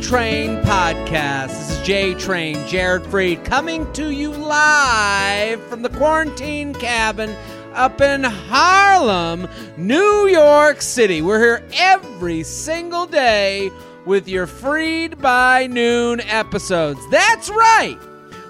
Train Podcast. This is J Train, Jared Freid, coming to you live from the quarantine cabin up in Harlem, New York City. We're here every single day with your Freid by Noon episodes. That's right.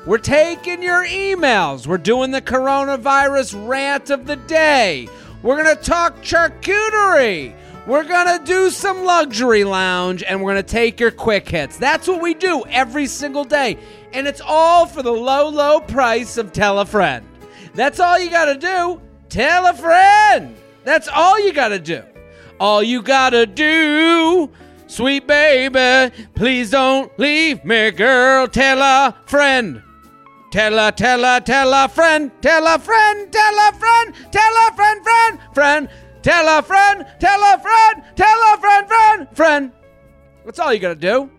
We're taking your emails. We're doing the coronavirus rant of the day. We're going to talk charcuterie. We're going to do some luxury lounge and we're going to take your quick hits. That's what we do every single day. And it's all for the low, low price of tell a friend. That's all you got to do. Tell a friend. That's all you got to do. All you got to do, sweet baby, please don't leave me, girl. Tell a friend. Tell a, tell a, tell a friend, tell a friend, tell a friend, tell a friend, friend, friend. Tell a friend, tell a friend, tell a friend, friend, friend. That's all you gotta do.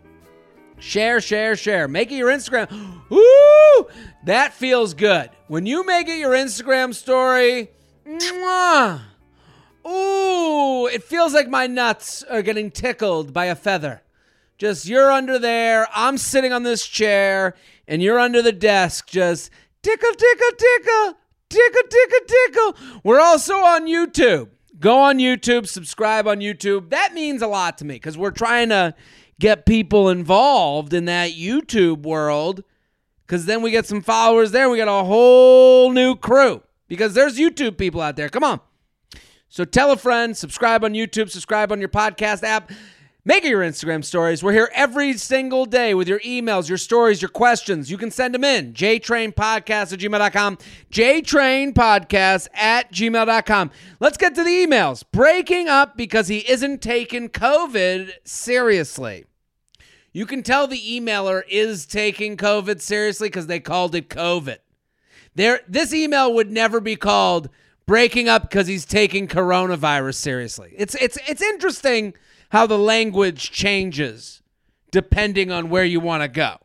Share, share, share. Make it your Instagram. Woo! That feels good. When you make it your Instagram story, mwah, ooh, it feels like my nuts are getting tickled by a feather. Just you're under there, I'm sitting on this chair, and you're under the desk, just tickle, tickle, tickle, tickle, tickle, tickle. We're also on YouTube. Go on YouTube, subscribe on YouTube. That means a lot to me because we're trying to get people involved in that YouTube world because then we get some followers there. We got a whole new crew because there's YouTube people out there. Come on. So tell a friend, subscribe on YouTube, subscribe on your podcast app. Make it your Instagram stories. We're here every single day with your emails, your stories, your questions. You can send them in. JTrainPodcast at gmail.com. JTrainPodcast at gmail.com. Let's get to the emails. Breaking up because he isn't taking COVID seriously. You can tell the emailer is taking COVID seriously because they called it COVID. There, this email would never be called breaking up because he's taking coronavirus seriously. It's it's it's interesting how the language changes depending on where you want to go.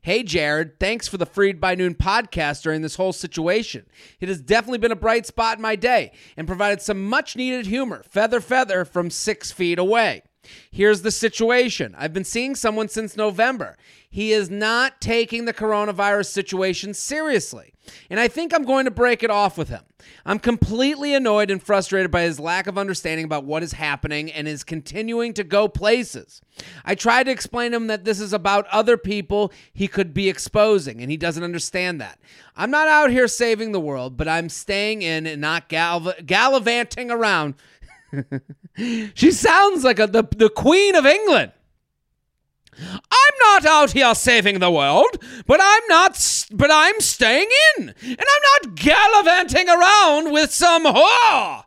Hey, Jared, thanks for the Freid by Noon podcast during this whole situation. It has definitely been a bright spot in my day and provided some much needed humor. Feather, feather from six feet away. Here's the situation I've been seeing someone since November. He is not taking the coronavirus situation seriously. And I think I'm going to break it off with him. I'm completely annoyed and frustrated by his lack of understanding about what is happening and is continuing to go places. I tried to explain to him that this is about other people he could be exposing, and he doesn't understand that. I'm not out here saving the world, but I'm staying in and not galv- gallivanting around. she sounds like a, the, the Queen of England. I'm not out here saving the world, but I'm not but I'm staying in. And I'm not gallivanting around with some whore.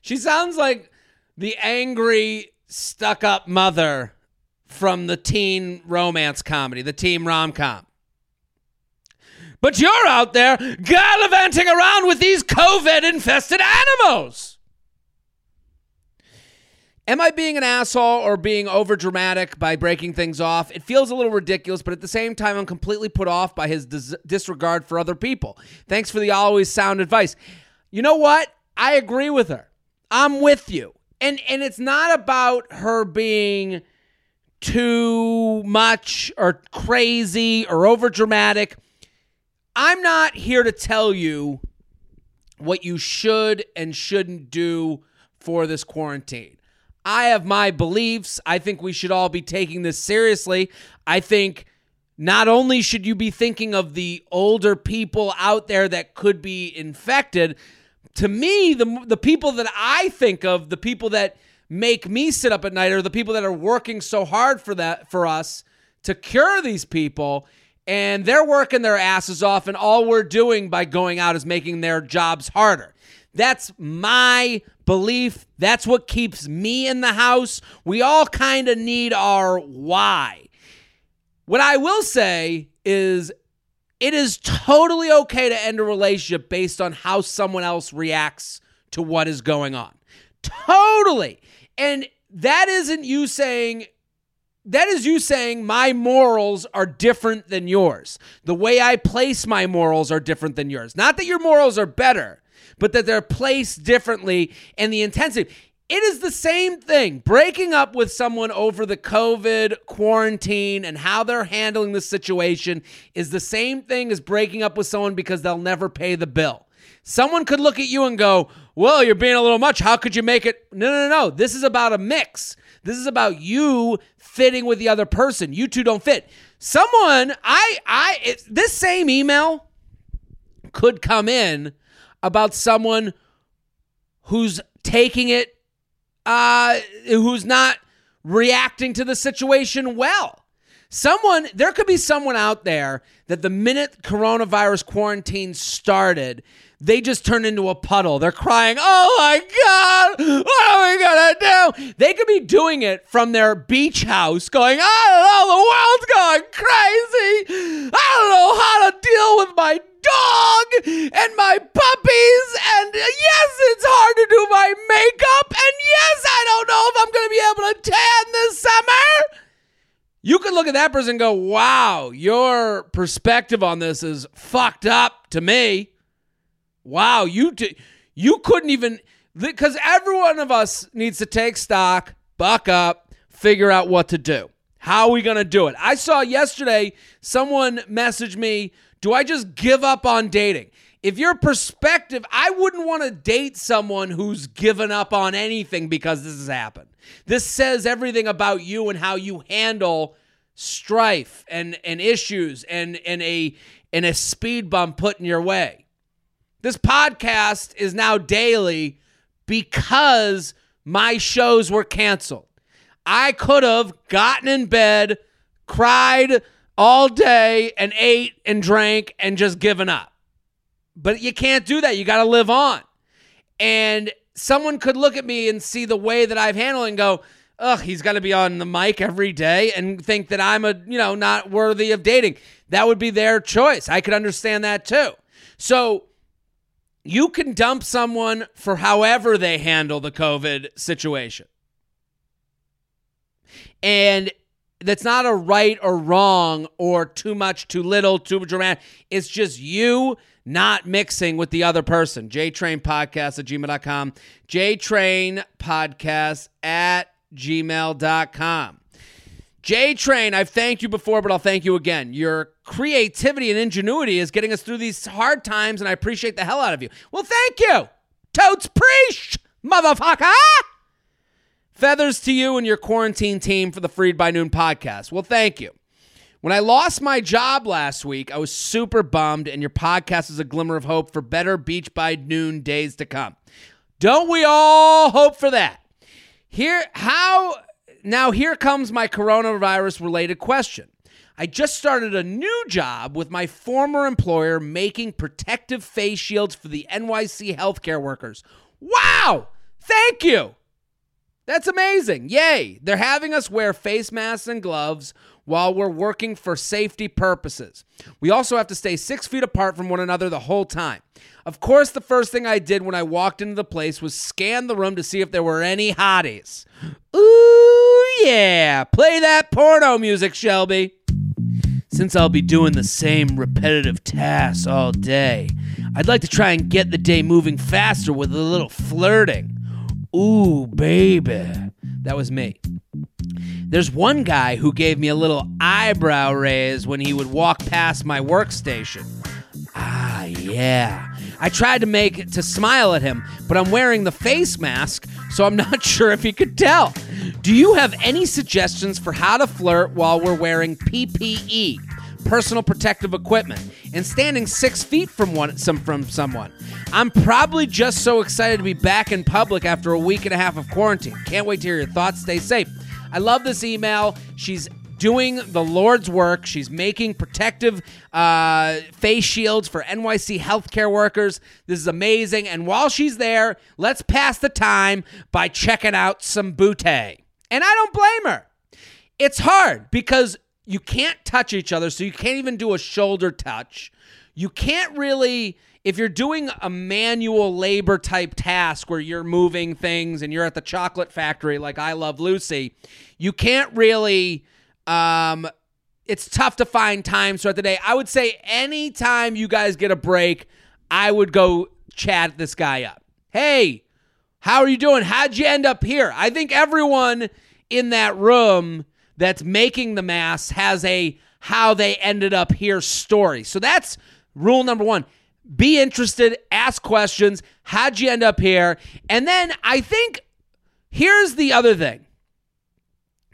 She sounds like the angry stuck-up mother from the teen romance comedy, the teen rom-com. But you're out there gallivanting around with these COVID infested animals. Am I being an asshole or being over dramatic by breaking things off? It feels a little ridiculous, but at the same time, I'm completely put off by his dis- disregard for other people. Thanks for the always sound advice. You know what? I agree with her. I'm with you. And and it's not about her being too much or crazy or over dramatic. I'm not here to tell you what you should and shouldn't do for this quarantine. I have my beliefs. I think we should all be taking this seriously. I think not only should you be thinking of the older people out there that could be infected, to me, the, the people that I think of, the people that make me sit up at night are the people that are working so hard for that for us to cure these people and they're working their asses off and all we're doing by going out is making their jobs harder. That's my belief. That's what keeps me in the house. We all kind of need our why. What I will say is it is totally okay to end a relationship based on how someone else reacts to what is going on. Totally. And that isn't you saying, that is you saying my morals are different than yours. The way I place my morals are different than yours. Not that your morals are better, but that they're placed differently and the intensity. It is the same thing. Breaking up with someone over the COVID quarantine and how they're handling the situation is the same thing as breaking up with someone because they'll never pay the bill. Someone could look at you and go, Well, you're being a little much. How could you make it? No, no, no. This is about a mix. This is about you fitting with the other person. You two don't fit. Someone, I, I, it, this same email could come in about someone who's taking it uh, who's not reacting to the situation well. Someone, there could be someone out there that the minute coronavirus quarantine started, they just turned into a puddle. They're crying, Oh my God, what are we gonna do? They could be doing it from their beach house, going, I don't know, the world's going crazy. I don't know how to deal with my dog and my puppies. And yes, it's hard to do my makeup. And yes, I don't know if I'm going to be able to tan this summer. You could look at that person and go, wow, your perspective on this is fucked up to me. Wow, you, t- you couldn't even, because every one of us needs to take stock, buck up, figure out what to do. How are we going to do it? I saw yesterday someone message me do I just give up on dating? If your perspective, I wouldn't want to date someone who's given up on anything because this has happened. This says everything about you and how you handle strife and, and issues and, and a and a speed bump put in your way. This podcast is now daily because my shows were canceled. I could have gotten in bed, cried, all day and ate and drank and just given up. But you can't do that. You got to live on. And someone could look at me and see the way that I've handled and go, ugh, he's got to be on the mic every day and think that I'm a, you know, not worthy of dating. That would be their choice. I could understand that too. So you can dump someone for however they handle the COVID situation. And that's not a right or wrong or too much, too little, too dramatic. It's just you not mixing with the other person. JTrain Podcast at gmail.com. JTrain Podcast at gmail.com. JTrain, I've thanked you before, but I'll thank you again. Your creativity and ingenuity is getting us through these hard times, and I appreciate the hell out of you. Well, thank you. Totes preach, motherfucker. Feathers to you and your quarantine team for the Freid by Noon podcast. Well, thank you. When I lost my job last week, I was super bummed, and your podcast is a glimmer of hope for better beach by noon days to come. Don't we all hope for that? Here, how now? Here comes my coronavirus related question. I just started a new job with my former employer making protective face shields for the NYC healthcare workers. Wow! Thank you. That's amazing. Yay. They're having us wear face masks and gloves while we're working for safety purposes. We also have to stay six feet apart from one another the whole time. Of course, the first thing I did when I walked into the place was scan the room to see if there were any hotties. Ooh, yeah. Play that porno music, Shelby. Since I'll be doing the same repetitive tasks all day, I'd like to try and get the day moving faster with a little flirting. Ooh, baby. That was me. There's one guy who gave me a little eyebrow raise when he would walk past my workstation. Ah, yeah. I tried to make to smile at him, but I'm wearing the face mask, so I'm not sure if he could tell. Do you have any suggestions for how to flirt while we're wearing PPE? Personal protective equipment, and standing six feet from one some from someone. I'm probably just so excited to be back in public after a week and a half of quarantine. Can't wait to hear your thoughts. Stay safe. I love this email. She's doing the Lord's work. She's making protective uh, face shields for NYC healthcare workers. This is amazing. And while she's there, let's pass the time by checking out some Bootay. And I don't blame her. It's hard because you can't touch each other, so you can't even do a shoulder touch. You can't really, if you're doing a manual labor type task where you're moving things and you're at the chocolate factory like I Love Lucy, you can't really. Um, it's tough to find time throughout the day. I would say anytime you guys get a break, I would go chat this guy up. Hey, How are you doing? How'd you end up here? I think everyone in that room that's making the mass has a how they ended up here story. So that's rule number one. Be interested, ask questions. How'd you end up here? And then I think here's the other thing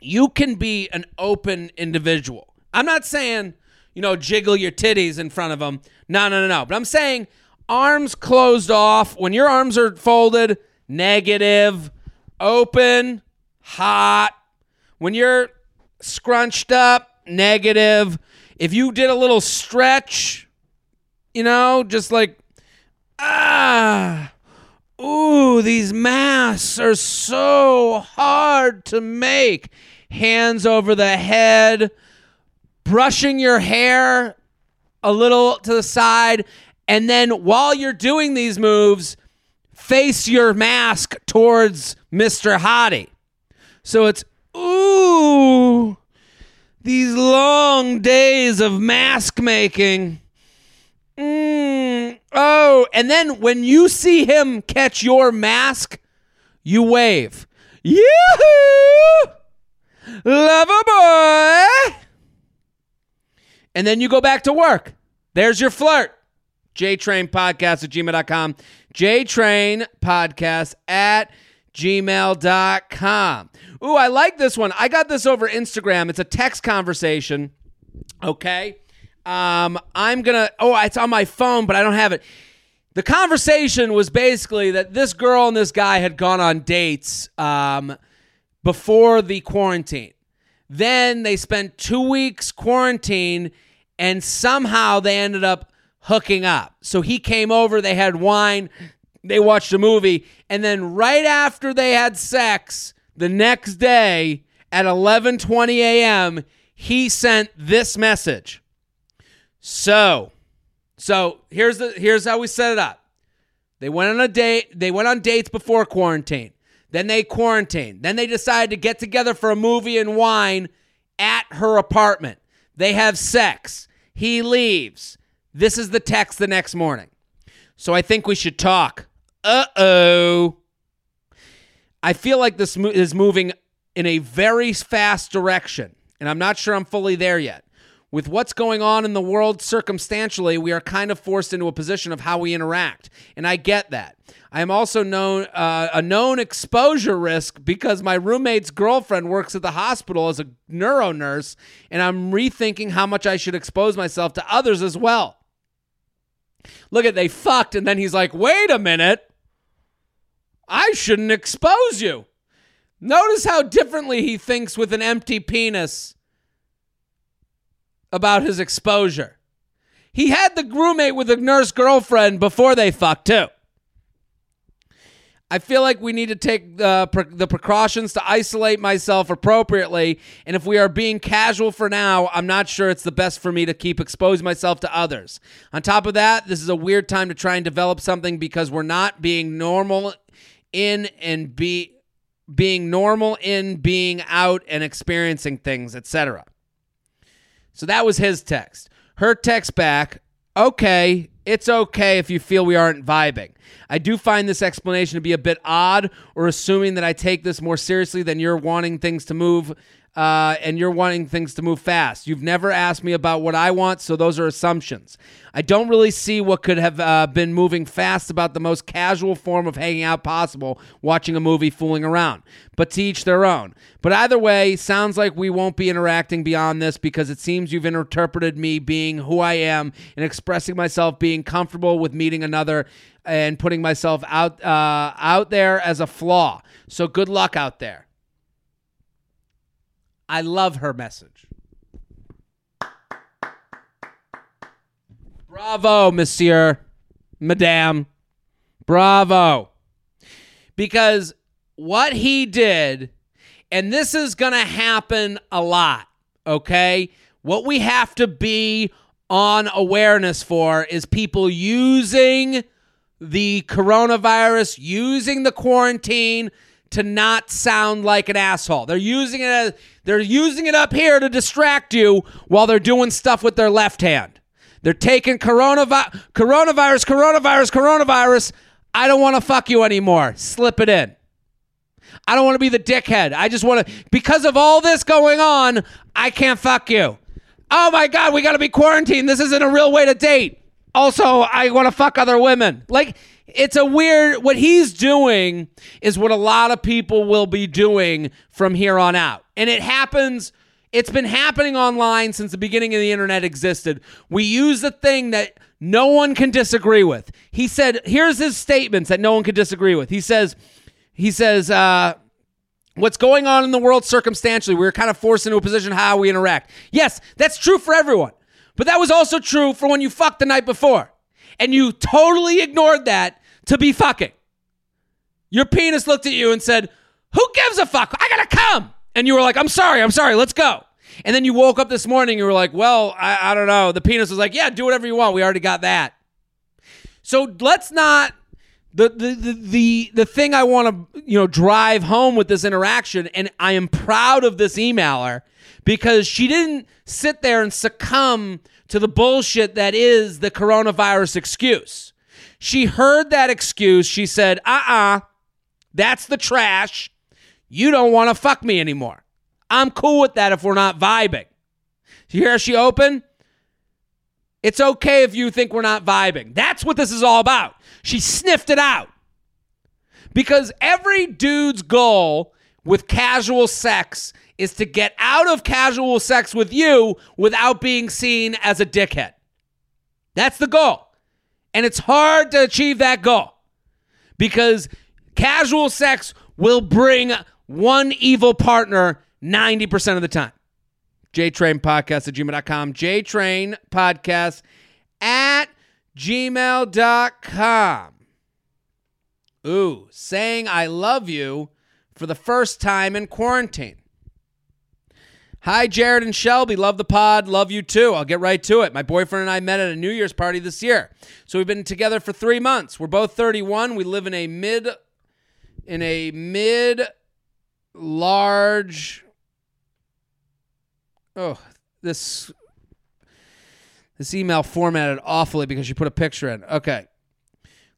you can be an open individual. I'm not saying, you know, jiggle your titties in front of them. No, no, no, no. But I'm saying arms closed off. When your arms are folded, negative, open, hot. When you're scrunched up, negative. If you did a little stretch, you know, just like, ah, ooh, these masks are so hard to make. Hands over the head, brushing your hair a little to the side. And then while you're doing these moves, face your mask towards Mr. Hottie. So it's, ooh, these long days of mask making. Mm, oh, and then when you see him catch your mask, you wave. Yoo-hoo! Lover boy! And then you go back to work. There's your flirt. JTrain Podcast at gmail.com. JTrain Podcast at gmail.com. Ooh, I like this one. I got this over Instagram. It's a text conversation. Okay. Um, I'm going to, oh, it's on my phone, but I don't have it. The conversation was basically that this girl and this guy had gone on dates um, before the quarantine. Then they spent two weeks quarantine and somehow they ended up hooking up. So he came over, they had wine, they watched a movie, and then right after they had sex, the next day at 11:20 a.m., he sent this message. So, so here's the here's how we set it up. They went on a date, they went on dates before quarantine. Then they quarantined. Then they decided to get together for a movie and wine at her apartment. They have sex. He leaves. This is the text the next morning. So I think we should talk. Uh oh. I feel like this mo- is moving in a very fast direction, and I'm not sure I'm fully there yet. With what's going on in the world circumstantially, we are kind of forced into a position of how we interact, and I get that. I am also known uh, a known exposure risk because my roommate's girlfriend works at the hospital as a neuro nurse, and I'm rethinking how much I should expose myself to others as well. Look at they fucked, and then he's like, "Wait a minute." I shouldn't expose you. Notice how differently he thinks with an empty penis about his exposure. He had the roommate with a nurse girlfriend before they fucked, too. I feel like we need to take the, the precautions to isolate myself appropriately. And if we are being casual for now, I'm not sure it's the best for me to keep exposing myself to others. On top of that, this is a weird time to try and develop something because we're not being normal in and be being normal in being out and experiencing things, etc. So that was his text. Her text back, okay, it's okay if you feel we aren't vibing. I do find this explanation to be a bit odd or assuming that I take this more seriously than you're wanting things to move uh, and you're wanting things to move fast. You've never asked me about what I want, so those are assumptions. I don't really see what could have uh, been moving fast about the most casual form of hanging out possible, watching a movie, fooling around. But to each their own. But either way, sounds like we won't be interacting beyond this because it seems you've interpreted me being who I am and expressing myself, being comfortable with meeting another and putting myself out uh, out there as a flaw. So good luck out there. I love her message. Bravo, monsieur, madame. Bravo. Because what he did, and this is going to happen a lot, okay? What we have to be on awareness for is people using the coronavirus, using the quarantine to not sound like an asshole. They're using it as, they're using it up here to distract you while they're doing stuff with their left hand. They're taking coronavirus coronavirus, coronavirus, coronavirus I don't want to fuck you anymore. Slip it in. I don't want to be the dickhead. I just want to, because of all this going on, I can't fuck you. Oh my God, we got to be quarantined. This isn't a real way to date. Also, I want to fuck other women. Like, it's a weird, what he's doing is what a lot of people will be doing from here on out. And it happens, it's been happening online since the beginning of the internet existed. We use the thing that no one can disagree with. He said, here's his statements that no one can disagree with. He says, he says, uh, what's going on in the world circumstantially, we're kind of forced into a position how we interact. Yes, that's true for everyone. But that was also true for when you fucked the night before. And you totally ignored that to be fucking. Your penis looked at you and said, Who gives a fuck? I gotta come. And you were like, I'm sorry, I'm sorry, let's go. And then you woke up this morning and you were like, Well, I, I don't know. The penis was like, Yeah, do whatever you want. We already got that. So let's not the the the the, the thing I want to you know drive home with this interaction, and I am proud of this emailer because she didn't sit there and succumb to the bullshit that is the coronavirus excuse. She heard that excuse. She said, "Uh uh-uh, uh, that's the trash. You don't want to fuck me anymore. I'm cool with that if we're not vibing." You hear she open? It's okay if you think we're not vibing. That's what this is all about. She sniffed it out. Because every dude's goal with casual sex is to get out of casual sex with you without being seen as a dickhead. That's the goal. And it's hard to achieve that goal because casual sex will bring one evil partner 90% of the time. JTrain Podcast at gmail.com. JTrain Podcast at gmail.com. Ooh, saying I love you for the first time in quarantine. Hi, Jared and Shelby. Love the pod. Love you too. I'll get right to it. My boyfriend and I met at a New Year's party this year. So we've been together for three months. We're both 31. We live in a mid in a mid large oh, this this email formatted awfully because you put a picture in. Okay.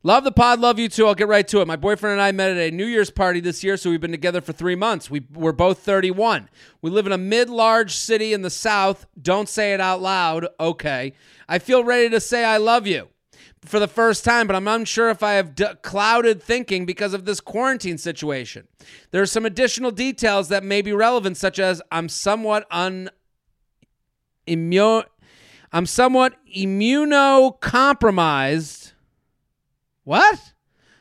Love the pod, love you too. I'll get right to it. My boyfriend and I met at a New Year's party this year, so we've been together for three months. We, we're both 31. We live in a mid large city in the South. Don't say it out loud. Okay. I feel ready to say I love you for the first time, but I'm unsure if I have d- clouded thinking because of this quarantine situation. There are some additional details that may be relevant, such as I'm somewhat un immune. I'm somewhat immunocompromised. What?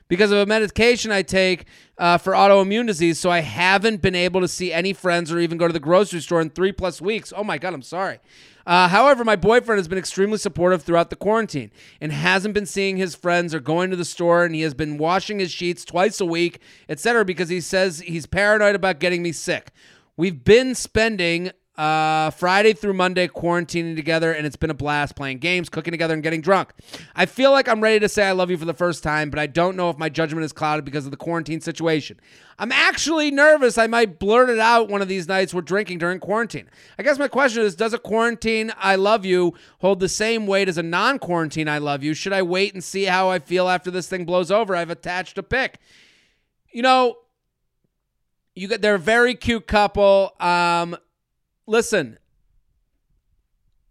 Because of a medication I take uh, for autoimmune disease, so I haven't been able to see any friends or even go to the grocery store in three plus weeks. Oh my God, I'm sorry. Uh, however, my boyfriend has been extremely supportive throughout the quarantine and hasn't been seeing his friends or going to the store, and he has been washing his sheets twice a week, etc., because he says he's paranoid about getting me sick. We've been spending uh, Friday through Monday quarantining together, and it's been a blast playing games, cooking together, and getting drunk. I feel like I'm ready to say I love you for the first time, but I don't know if my judgment is clouded because of the quarantine situation. I'm actually nervous I might blurt it out one of these nights we're drinking during quarantine. I guess my question is Does a quarantine I love you hold the same weight as a non quarantine I love you? Should I wait and see how I feel after this thing blows over? I've attached a pic. You know, you get they're a very cute couple. Um, listen,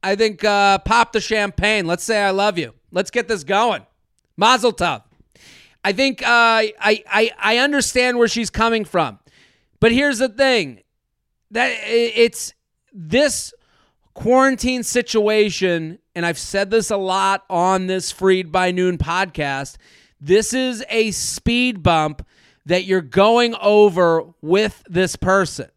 I think uh, pop the champagne. Let's say I love you. Let's get this going. Mazel tov. I think uh, I, I I understand where she's coming from, but here's the thing: that it's this quarantine situation, and I've said this a lot on this Freid by Noon podcast. This is a speed bump that you're going over with this person.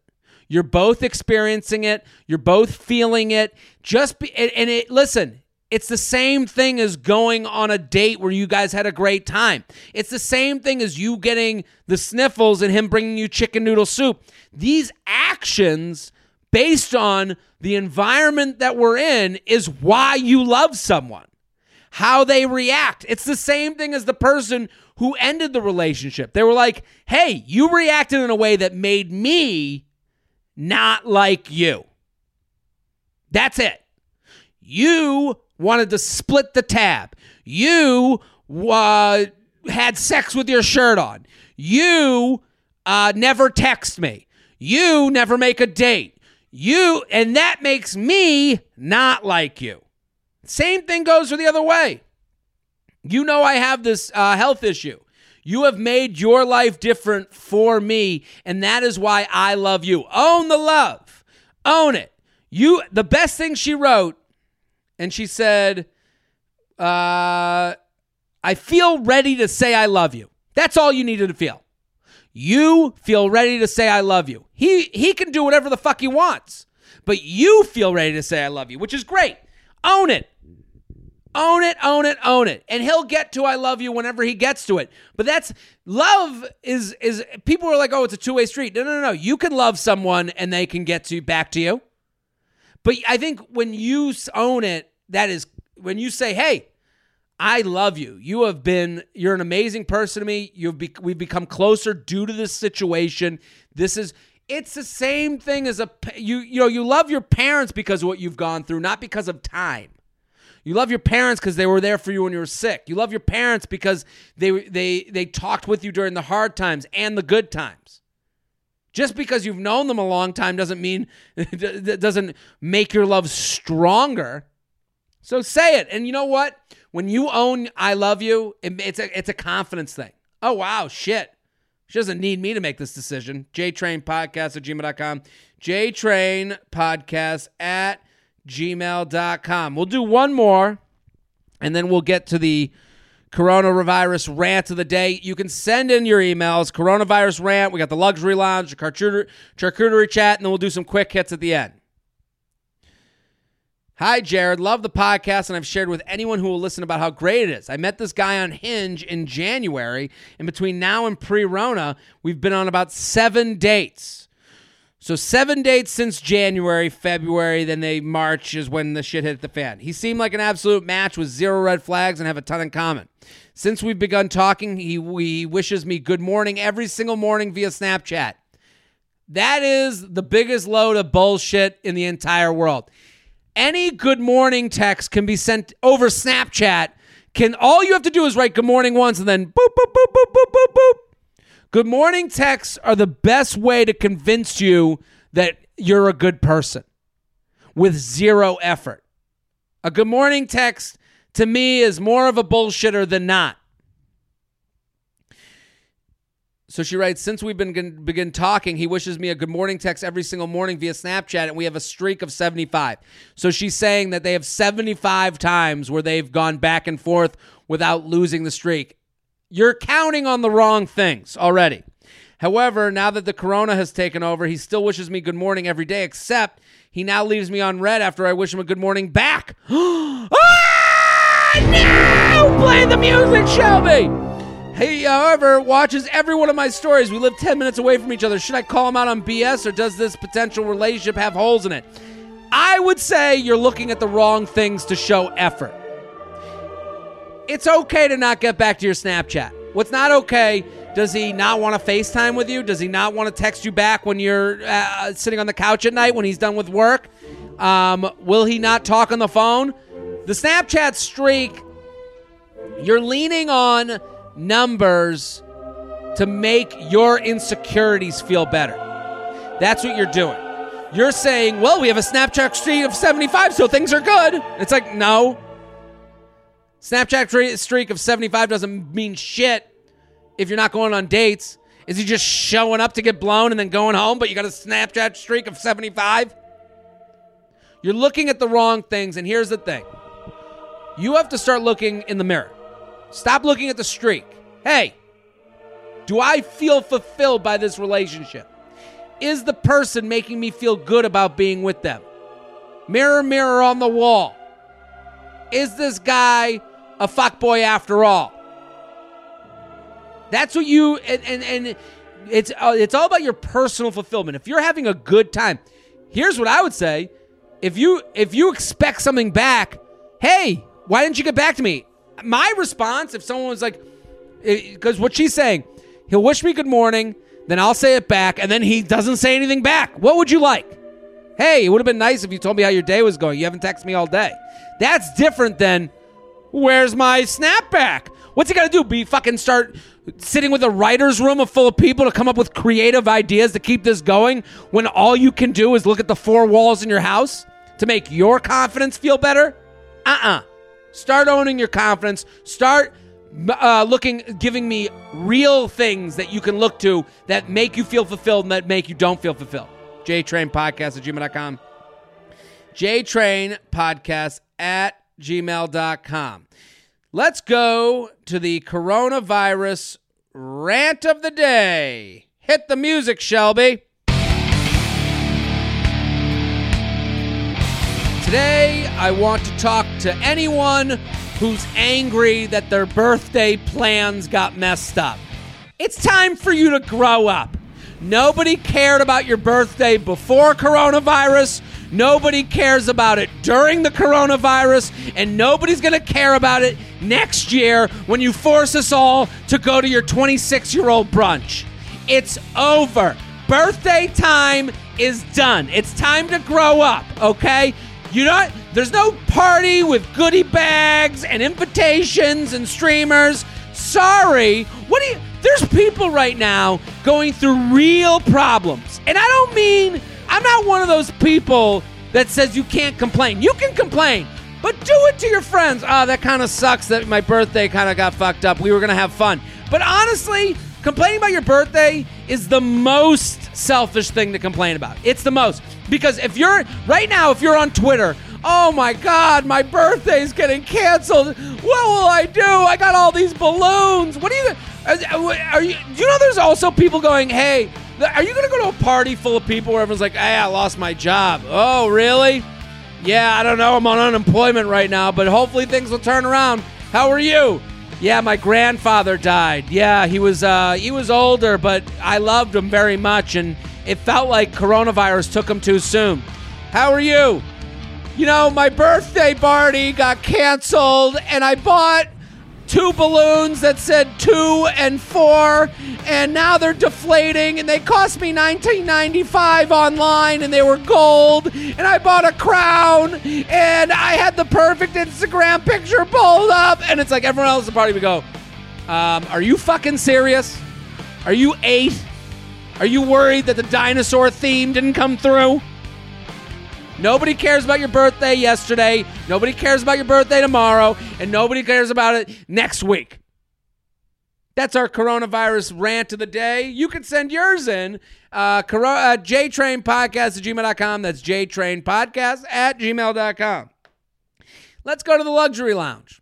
You're both experiencing it. You're both feeling it. Just be, and, and it. Listen, it's the same thing as going on a date where you guys had a great time. It's the same thing as you getting the sniffles and him bringing you chicken noodle soup. These actions based on the environment that we're in is why you love someone. How they react. It's the same thing as the person who ended the relationship. They were like, hey, you reacted in a way that made me not like you. That's it. You wanted to split the tab. You uh, had sex with your shirt on. You uh, never text me. You never make a date. You, and that makes me not like you. Same thing goes for the other way. You know, I have this uh, health issue. You have made your life different for me, and that is why I love you. Own the love. Own it. You the best thing she wrote, and she said, uh, I feel ready to say I love you. That's all you needed to feel. You feel ready to say I love you. He he can do whatever the fuck he wants. But you feel ready to say I love you, which is great. Own it. Own it, own it, own it. And he'll get to I love you whenever he gets to it. But that's love is is people are like, "Oh, it's a two-way street." No, no, no, no. You can love someone and they can get to back to you. But I think when you own it, that is when you say, "Hey, I love you. You have been you're an amazing person to me. You've be, we've become closer due to this situation. This is it's the same thing as a you you know you love your parents because of what you've gone through, not because of time. You love your parents because they were there for you when you were sick. You love your parents because they they they talked with you during the hard times and the good times. Just because you've known them a long time doesn't mean it doesn't make your love stronger. So say it. And you know what? When you own I love you, it, it's a it's a confidence thing. Oh wow, shit. She doesn't need me to make this decision. JTrain Podcast at gmail.com. JTrain Podcast at gmail.com. We'll do one more and then we'll get to the coronavirus rant of the day. You can send in your emails, coronavirus rant. We got the luxury lounge, the charcuterie, charcuterie chat, and then we'll do some quick hits at the end. Hi, Jared. Love the podcast, and I've shared with anyone who will listen about how great it is. I met this guy on Hinge in January, and between now and pre Rona, we've been on about seven dates. So, seven dates since January, February, then they March is when the shit hit the fan. He seemed like an absolute match with zero red flags and have a ton in common. Since we've begun talking, he, he wishes me good morning every single morning via Snapchat. That is the biggest load of bullshit in the entire world any good morning text can be sent over Snapchat. Can all you have to do is write good morning once and then boop boop boop boop boop boop boop. Good morning texts are the best way to convince you that you're a good person with zero effort. A good morning text to me is more of a bullshitter than not. So she writes, since we've been begin talking, he wishes me a good morning text every single morning via Snapchat, and we have a streak of 75. So she's saying that they have 75 times where they've gone back and forth without losing the streak. You're counting on the wrong things already. However, now that the corona has taken over, he still wishes me good morning every day, except he now leaves me on red after I wish him a good morning back. ah, no! Play the music, Shelby! He, however, watches every one of my stories. We live 10 minutes away from each other. Should I call him out on BS or does this potential relationship have holes in it? I would say you're looking at the wrong things to show effort. It's okay to not get back to your Snapchat. What's not okay, does he not want to FaceTime with you? Does he not want to text you back when you're uh, sitting on the couch at night when he's done with work? Um, will he not talk on the phone? The Snapchat streak, you're leaning on numbers to make your insecurities feel better. That's what you're doing. You're saying, well, we have a Snapchat streak of 75, so things are good. It's like, no. Snapchat streak of 75 doesn't mean shit if you're not going on dates. Is he just showing up to get blown and then going home, but you got a Snapchat streak of 75? You're looking at the wrong things, and here's the thing you have to start looking in the mirror. Stop looking at the streak. Hey, do I feel fulfilled by this relationship? Is the person making me feel good about being with them? Mirror, mirror on the wall. Is this guy a fuckboy after all? That's what you and and, and it's uh, it's all about your personal fulfillment. If you're having a good time, here's what I would say: if you if you expect something back, hey, why didn't you get back to me? my response, if someone was like, because what she's saying, he'll wish me good morning, then I'll say it back, and then he doesn't say anything back. What would you like? Hey, it would have been nice if you told me how your day was going. You haven't texted me all day. That's different than, where's my snapback? What's he got to do? Be fucking start sitting with a writer's room full of people to come up with creative ideas to keep this going when all you can do is look at the four walls in your house to make your confidence feel better? Uh uh-uh. uh. Start owning your confidence. Start uh, looking, giving me real things that you can look to that make you feel fulfilled and that make you don't feel fulfilled. JTrain Podcast at gmail.com. JTrain Podcast at gmail.com. Let's go to the coronavirus rant of the day. Hit the music, Shelby. Today, I want to talk to anyone who's angry that their birthday plans got messed up. It's time for you to grow up. Nobody cared about your birthday before coronavirus. Nobody cares about it during the coronavirus, and nobody's going to care about it next year when you force us all to go to your 26 year old brunch. It's over. Birthday time is done. It's time to grow up, okay? You know, there's no party with goodie bags and invitations and streamers. Sorry. What do you there's people right now going through real problems. And I don't mean, I'm not one of those people that says you can't complain. You can complain, but do it to your friends. Oh, that kind of sucks that my birthday kind of got fucked up. We were going to have fun. But honestly, complaining about your birthday is the most selfish thing to complain about. It's the most. Because if you're, right now, if you're on Twitter, oh my God, my birthday's getting canceled. What will I do? I got all these balloons. What are you, are you, do you know there's also people going, hey, are you going to go to a party full of people where everyone's like, hey, I lost my job? Oh, really? Yeah, I don't know. I'm on unemployment right now, but hopefully things will turn around. How are you? Yeah, my grandfather died. Yeah, he was uh, he was older, but I loved him very much, and it felt like coronavirus took him too soon. How are you? You know, my birthday party got canceled, and I bought two balloons that said two and four, and now they're deflating, and they cost me 19.95 online, and they were gold, and I bought a crown, and I had the perfect Instagram picture pulled up, and it's like everyone else at the party would go, um, "Are you fucking serious? Are you eight? Are you worried that the dinosaur theme didn't come through?" Nobody cares about your birthday yesterday. Nobody cares about your birthday tomorrow. And nobody cares about it next week. That's our coronavirus rant of the day. You can send yours in. Uh, uh, JTrain Podcast at gmail.com. That's JTrain Podcast at gmail.com. Let's go to the luxury lounge.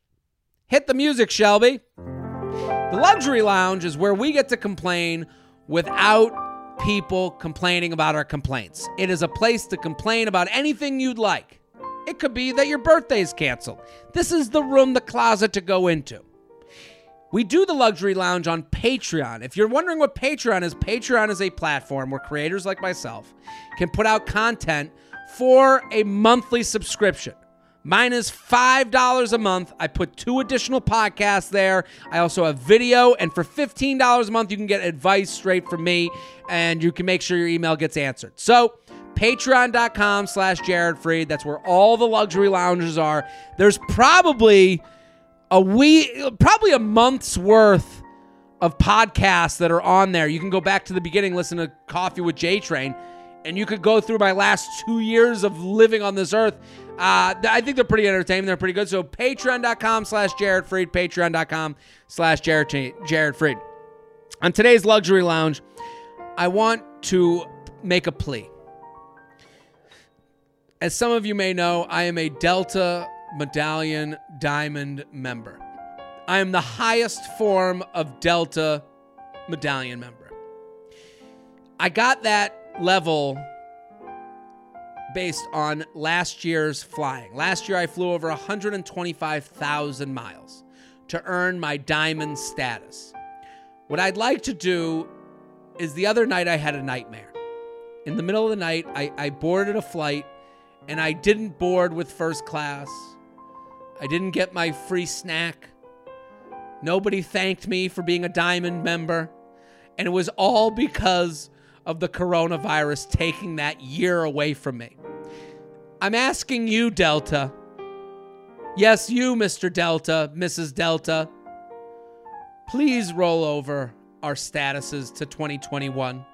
Hit the music, Shelby. The luxury lounge is where we get to complain without people complaining about our complaints. It is a place to complain about anything you'd like. It could be that your birthday is canceled. This is the room, the closet to go into. We do the Luxury Lounge on Patreon. If you're wondering what Patreon is, Patreon is a platform where creators like myself can put out content for a monthly subscription. Mine is $5 a month. I put two additional podcasts there. I also have video, and for $15 a month, you can get advice straight from me, and you can make sure your email gets answered. So, patreon.com slash Jared Freid. That's where all the luxury lounges are. There's probably a week, probably a month's worth of podcasts that are on there. You can go back to the beginning, listen to Coffee with J Train, and you could go through my last two years of living on this earth uh, I think they're pretty entertaining. They're pretty good. So patreon.com slash Jared Freid, patreon.com slash Jared, Freid. On today's Luxury Lounge, I want to make a plea. As some of you may know, I am a Delta Medallion Diamond member. I am the highest form of Delta Medallion member. I got that level based on last year's flying. Last year, I flew over 125,000 miles to earn my diamond status. What I'd like to do is the other night I had a nightmare. In the middle of the night, I, I boarded a flight and I didn't board with first class. I didn't get my free snack. Nobody thanked me for being a diamond member. And it was all because of the coronavirus taking that year away from me. I'm asking you, Delta. Yes, you, Mr. Delta, Mrs. Delta. Please roll over our statuses to 2021.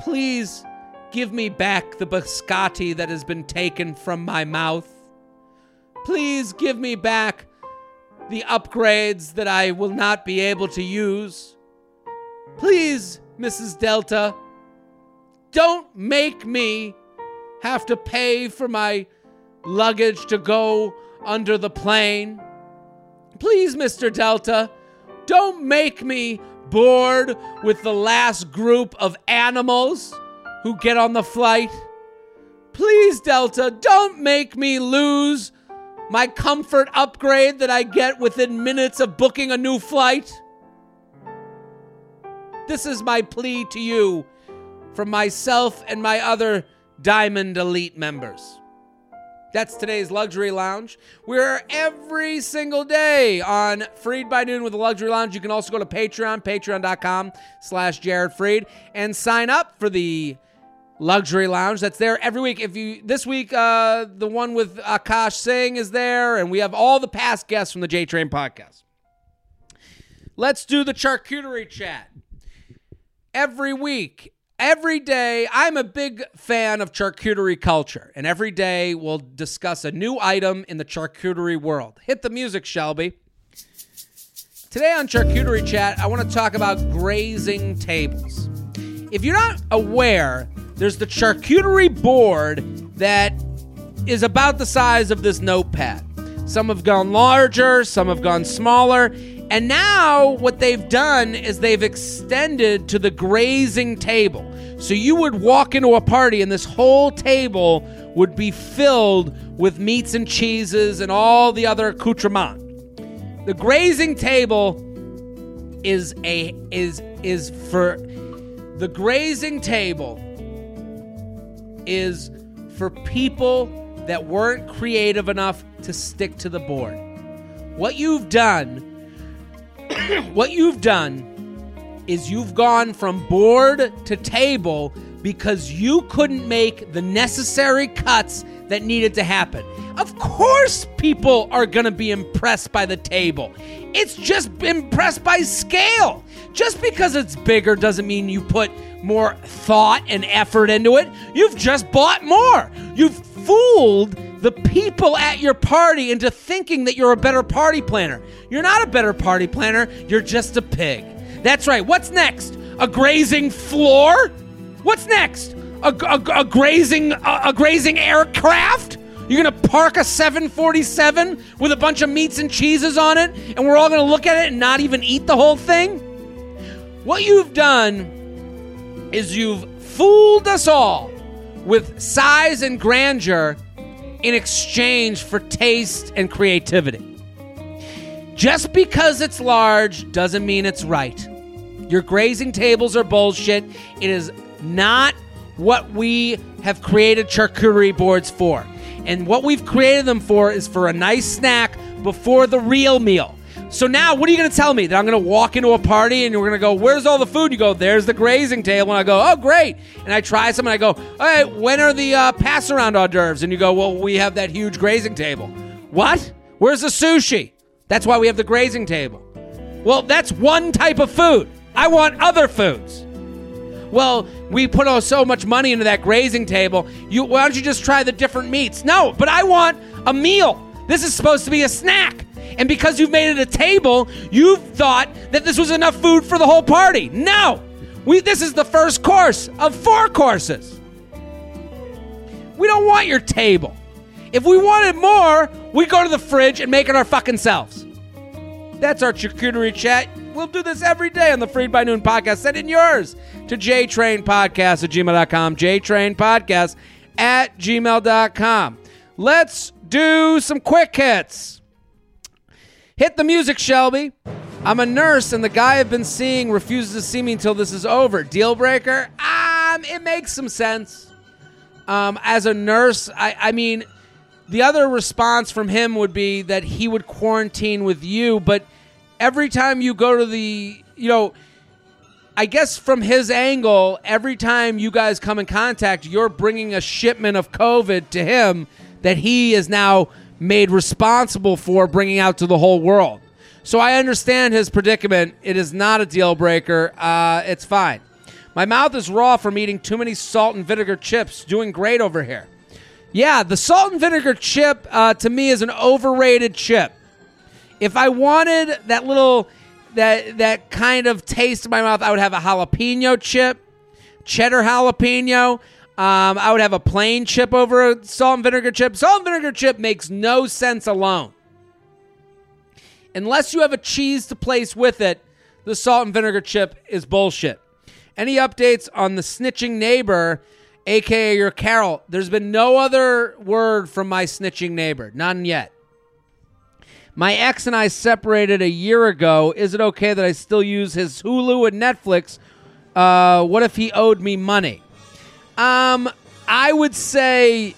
Please give me back the biscotti that has been taken from my mouth. Please give me back the upgrades that I will not be able to use. Please, Mrs. Delta, don't make me have to pay for my luggage to go under the plane. Please, Mr. Delta, don't make me bored with the last group of animals who get on the flight. Please, Delta, don't make me lose my comfort upgrade that I get within minutes of booking a new flight. This is my plea to you from myself and my other Diamond Elite members. That's today's Luxury Lounge. We're every single day on Freid by Noon with the Luxury Lounge. You can also go to Patreon, patreon.com slash Jared Freid, and sign up for the Luxury Lounge. That's there every week. If you this week, uh, the one with Akash Singh is there, and we have all the past guests from the J Train podcast. Let's do the charcuterie chat. Every week, every day, I'm a big fan of charcuterie culture, and every day we'll discuss a new item in the charcuterie world. Hit the music, Shelby. Today on Charcuterie Chat, I want to talk about grazing tables. If you're not aware, there's the charcuterie board that is about the size of this notepad. Some have gone larger, some have gone smaller. And now what they've done is they've extended to the grazing table. So you would walk into a party and this whole table would be filled with meats and cheeses and all the other accoutrement. The grazing table is a is is for the grazing table is for people that weren't creative enough to stick to the board. What you've done what you've done is you've gone from board to table because you couldn't make the necessary cuts that needed to happen. Of course, people are going to be impressed by the table. It's just impressed by scale. Just because it's bigger doesn't mean you put more thought and effort into it. You've just bought more. You've fooled the people at your party into thinking that you're a better party planner. You're not a better party planner, you're just a pig. That's right. What's next? A grazing floor? What's next? A, a, a grazing a, a grazing aircraft? You're gonna park a 747 with a bunch of meats and cheeses on it, and we're all gonna look at it and not even eat the whole thing? What you've done is you've fooled us all with size and grandeur in exchange for taste and creativity. Just because it's large doesn't mean it's right. Your grazing tables are bullshit. It is not what we have created charcuterie boards for. And what we've created them for is for a nice snack before the real meal. So now, what are you going to tell me? That I'm going to walk into a party and we're going to go, Where's all the food? You go, There's the grazing table. And I go, Oh, great. And I try some and I go, All right, when are the uh, pass around hors d'oeuvres? And you go, Well, we have that huge grazing table. What? Where's the sushi? That's why we have the grazing table. Well, that's one type of food. I want other foods. Well, we put oh, so much money into that grazing table. You, why don't you just try the different meats? No, but I want a meal. This is supposed to be a snack. And because you've made it a table, you've thought that this was enough food for the whole party. No! We, this is the first course of four courses. We don't want your table. If we wanted more, we go to the fridge and make it our fucking selves. That's our charcuterie chat. We'll do this every day on the Freid by Noon podcast. Send in yours to jtrainpodcast at gmail.com. jtrainpodcast at gmail.com. Let's do some quick hits. Hit the music, Shelby. I'm a nurse, and the guy I've been seeing refuses to see me until this is over. Deal breaker? Um, it makes some sense. Um, as a nurse, I, I mean, the other response from him would be that he would quarantine with you, but every time you go to the, you know, I guess from his angle, every time you guys come in contact, you're bringing a shipment of COVID to him that he is now made responsible for bringing out to the whole world. So I understand his predicament. It is not a deal breaker. Uh, it's fine. My mouth is raw from eating too many salt and vinegar chips. Doing great over here. Yeah, the salt and vinegar chip uh, to me is an overrated chip. If I wanted that little that that kind of taste in my mouth, I would have a jalapeno chip, cheddar jalapeno. Um, I would have a plain chip over a salt and vinegar chip. Salt and vinegar chip makes no sense alone. Unless you have a cheese to place with it, the salt and vinegar chip is bullshit. Any updates on the snitching neighbor, aka your Carol? There's been no other word from my snitching neighbor. None yet. My ex and I separated a year ago. Is it okay that I still use his Hulu and Netflix? Uh, what if he owed me money? Um, I would say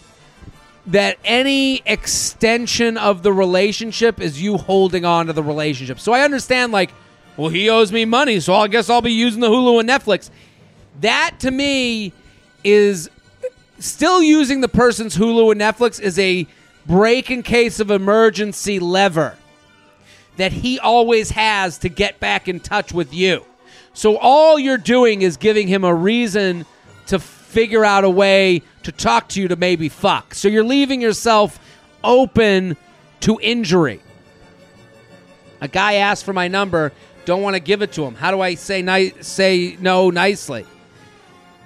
that any extension of the relationship is you holding on to the relationship. So I understand, like, well, he owes me money, so I guess I'll be using the Hulu and Netflix. That to me is still using the person's Hulu and Netflix is a break in case of emergency lever that he always has to get back in touch with you. So all you're doing is giving him a reason to figure out a way to talk to you to maybe fuck. So you're leaving yourself open to injury. A guy asked for my number, don't want to give it to him. How do I say ni- say no nicely?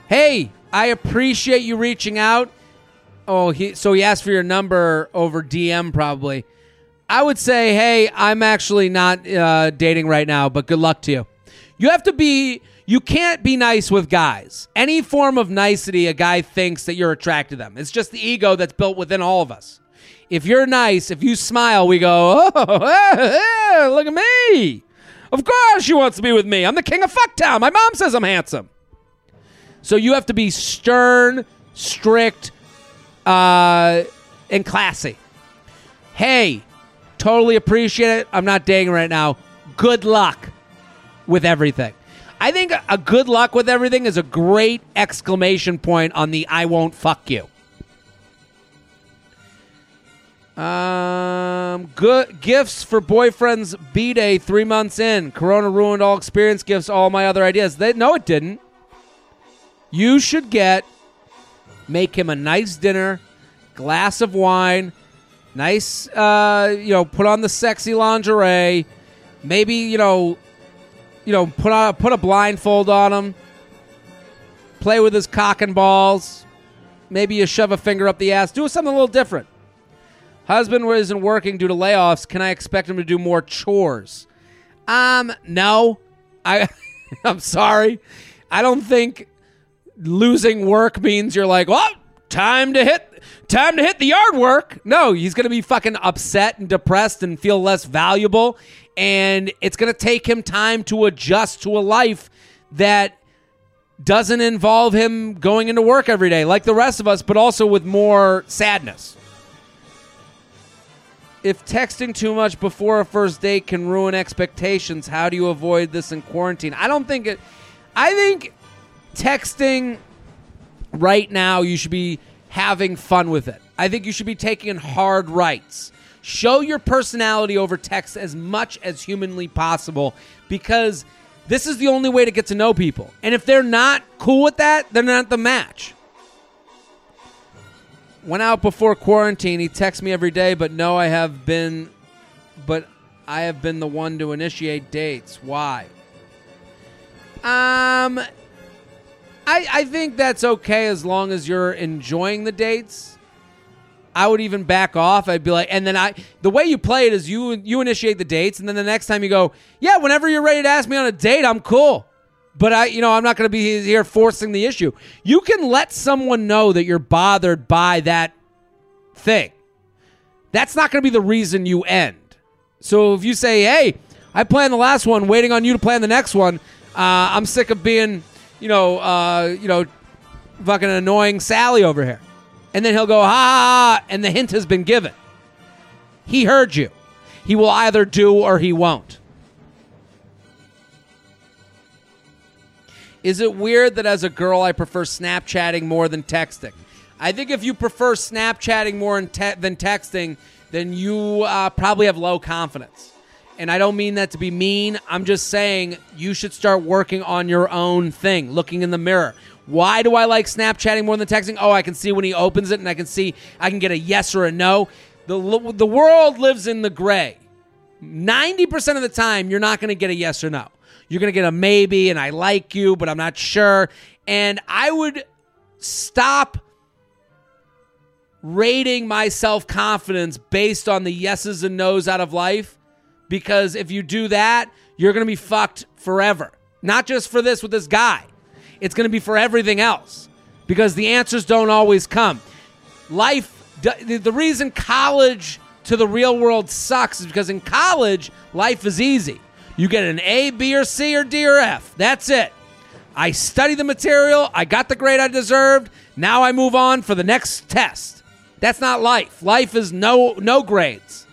Hey, I appreciate you reaching out. Oh, he so he asked for your number over DM probably. I would say, hey, I'm actually not uh, dating right now, but good luck to you. You have to be. You can't be nice with guys. Any form of nicety, a guy thinks that you're attracted to them. It's just the ego that's built within all of us. If you're nice, if you smile, we go, oh, look at me. Of course she wants to be with me. I'm the king of fucktown. My mom says I'm handsome. So you have to be stern, strict, uh, and classy. Hey, totally appreciate it. I'm not dating right now. Good luck with everything. I think a good luck with everything is a great exclamation point on the I won't fuck you. Um, good gifts for boyfriend's b day three months in. Corona ruined all experience gifts, all my other ideas. They, no, it didn't. You should get make him a nice dinner, glass of wine, nice, uh, you know, put on the sexy lingerie, maybe you know, you know, put on put a blindfold on him, play with his cock and balls, maybe you shove a finger up the ass, do something a little different. Husband isn't working due to layoffs. Can I expect him to do more chores? Um, no. I I'm sorry. I don't think losing work means you're like, well, time to hit time to hit the yard work. No, he's going to be fucking upset and depressed and feel less valuable and it's going to take him time to adjust to a life that doesn't involve him going into work every day like the rest of us, but also with more sadness if texting too much before a first date can ruin expectations, how do you avoid this in quarantine? I don't think it. I think texting right now, you should be having fun with it. I think you should be taking hard rights. Show your personality over text as much as humanly possible because this is the only way to get to know people. And if they're not cool with that, they're not the match. Went out before quarantine. He texts me every day, but no, I have been, but I have been the one to initiate dates. Why? Um, I I think that's okay as long as you're enjoying the dates. I would even back off. I'd be like, and then I, the way you play it is you you initiate the dates, and then the next time you go, yeah, whenever you're ready to ask me on a date, I'm cool. But I, you know, I'm not going to be here forcing the issue. You can let someone know that you're bothered by that thing. That's not going to be the reason you end. So if you say, "Hey, I planned the last one, waiting on you to plan the next one," uh, I'm sick of being, you know, uh, you know, fucking annoying Sally over here, and then he'll go, ha and the hint has been given. He heard you. He will either do or he won't. Is it weird that as a girl I prefer Snapchatting more than texting? I think if you prefer Snapchatting more than texting, then you uh, probably have low confidence. And I don't mean that to be mean. I'm just saying you should start working on your own thing, looking in the mirror. Why do I like Snapchatting more than texting? Oh, I can see when he opens it and I can see I can get a yes or a no. The, the world lives in the gray. 90% of the time, you're not going to get a yes or no. You're going to get a maybe, and I like you, but I'm not sure. And I would stop rating my self confidence based on the yeses and nos out of life because if you do that, you're going to be fucked forever. Not just for this with this guy, it's going to be for everything else because the answers don't always come. Life, the reason college to the real world sucks is because in college, life is easy. You get an A, B, or C, or D, or F. That's it. I study the material. I got the grade I deserved. Now I move on for the next test. That's not life. Life is no no grades.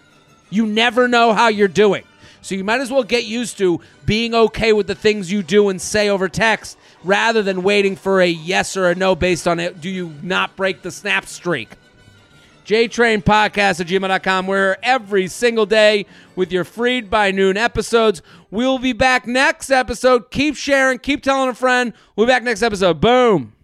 You never know how you're doing. So you might as well get used to being okay with the things you do and say over text rather than waiting for a yes or a no based on it. Do you not break the snap streak? JTrain Podcast at gmail.com. We're every single day with your Freid by Noon episodes. We'll be back next episode. Keep sharing, keep telling a friend. We'll be back next episode. Boom.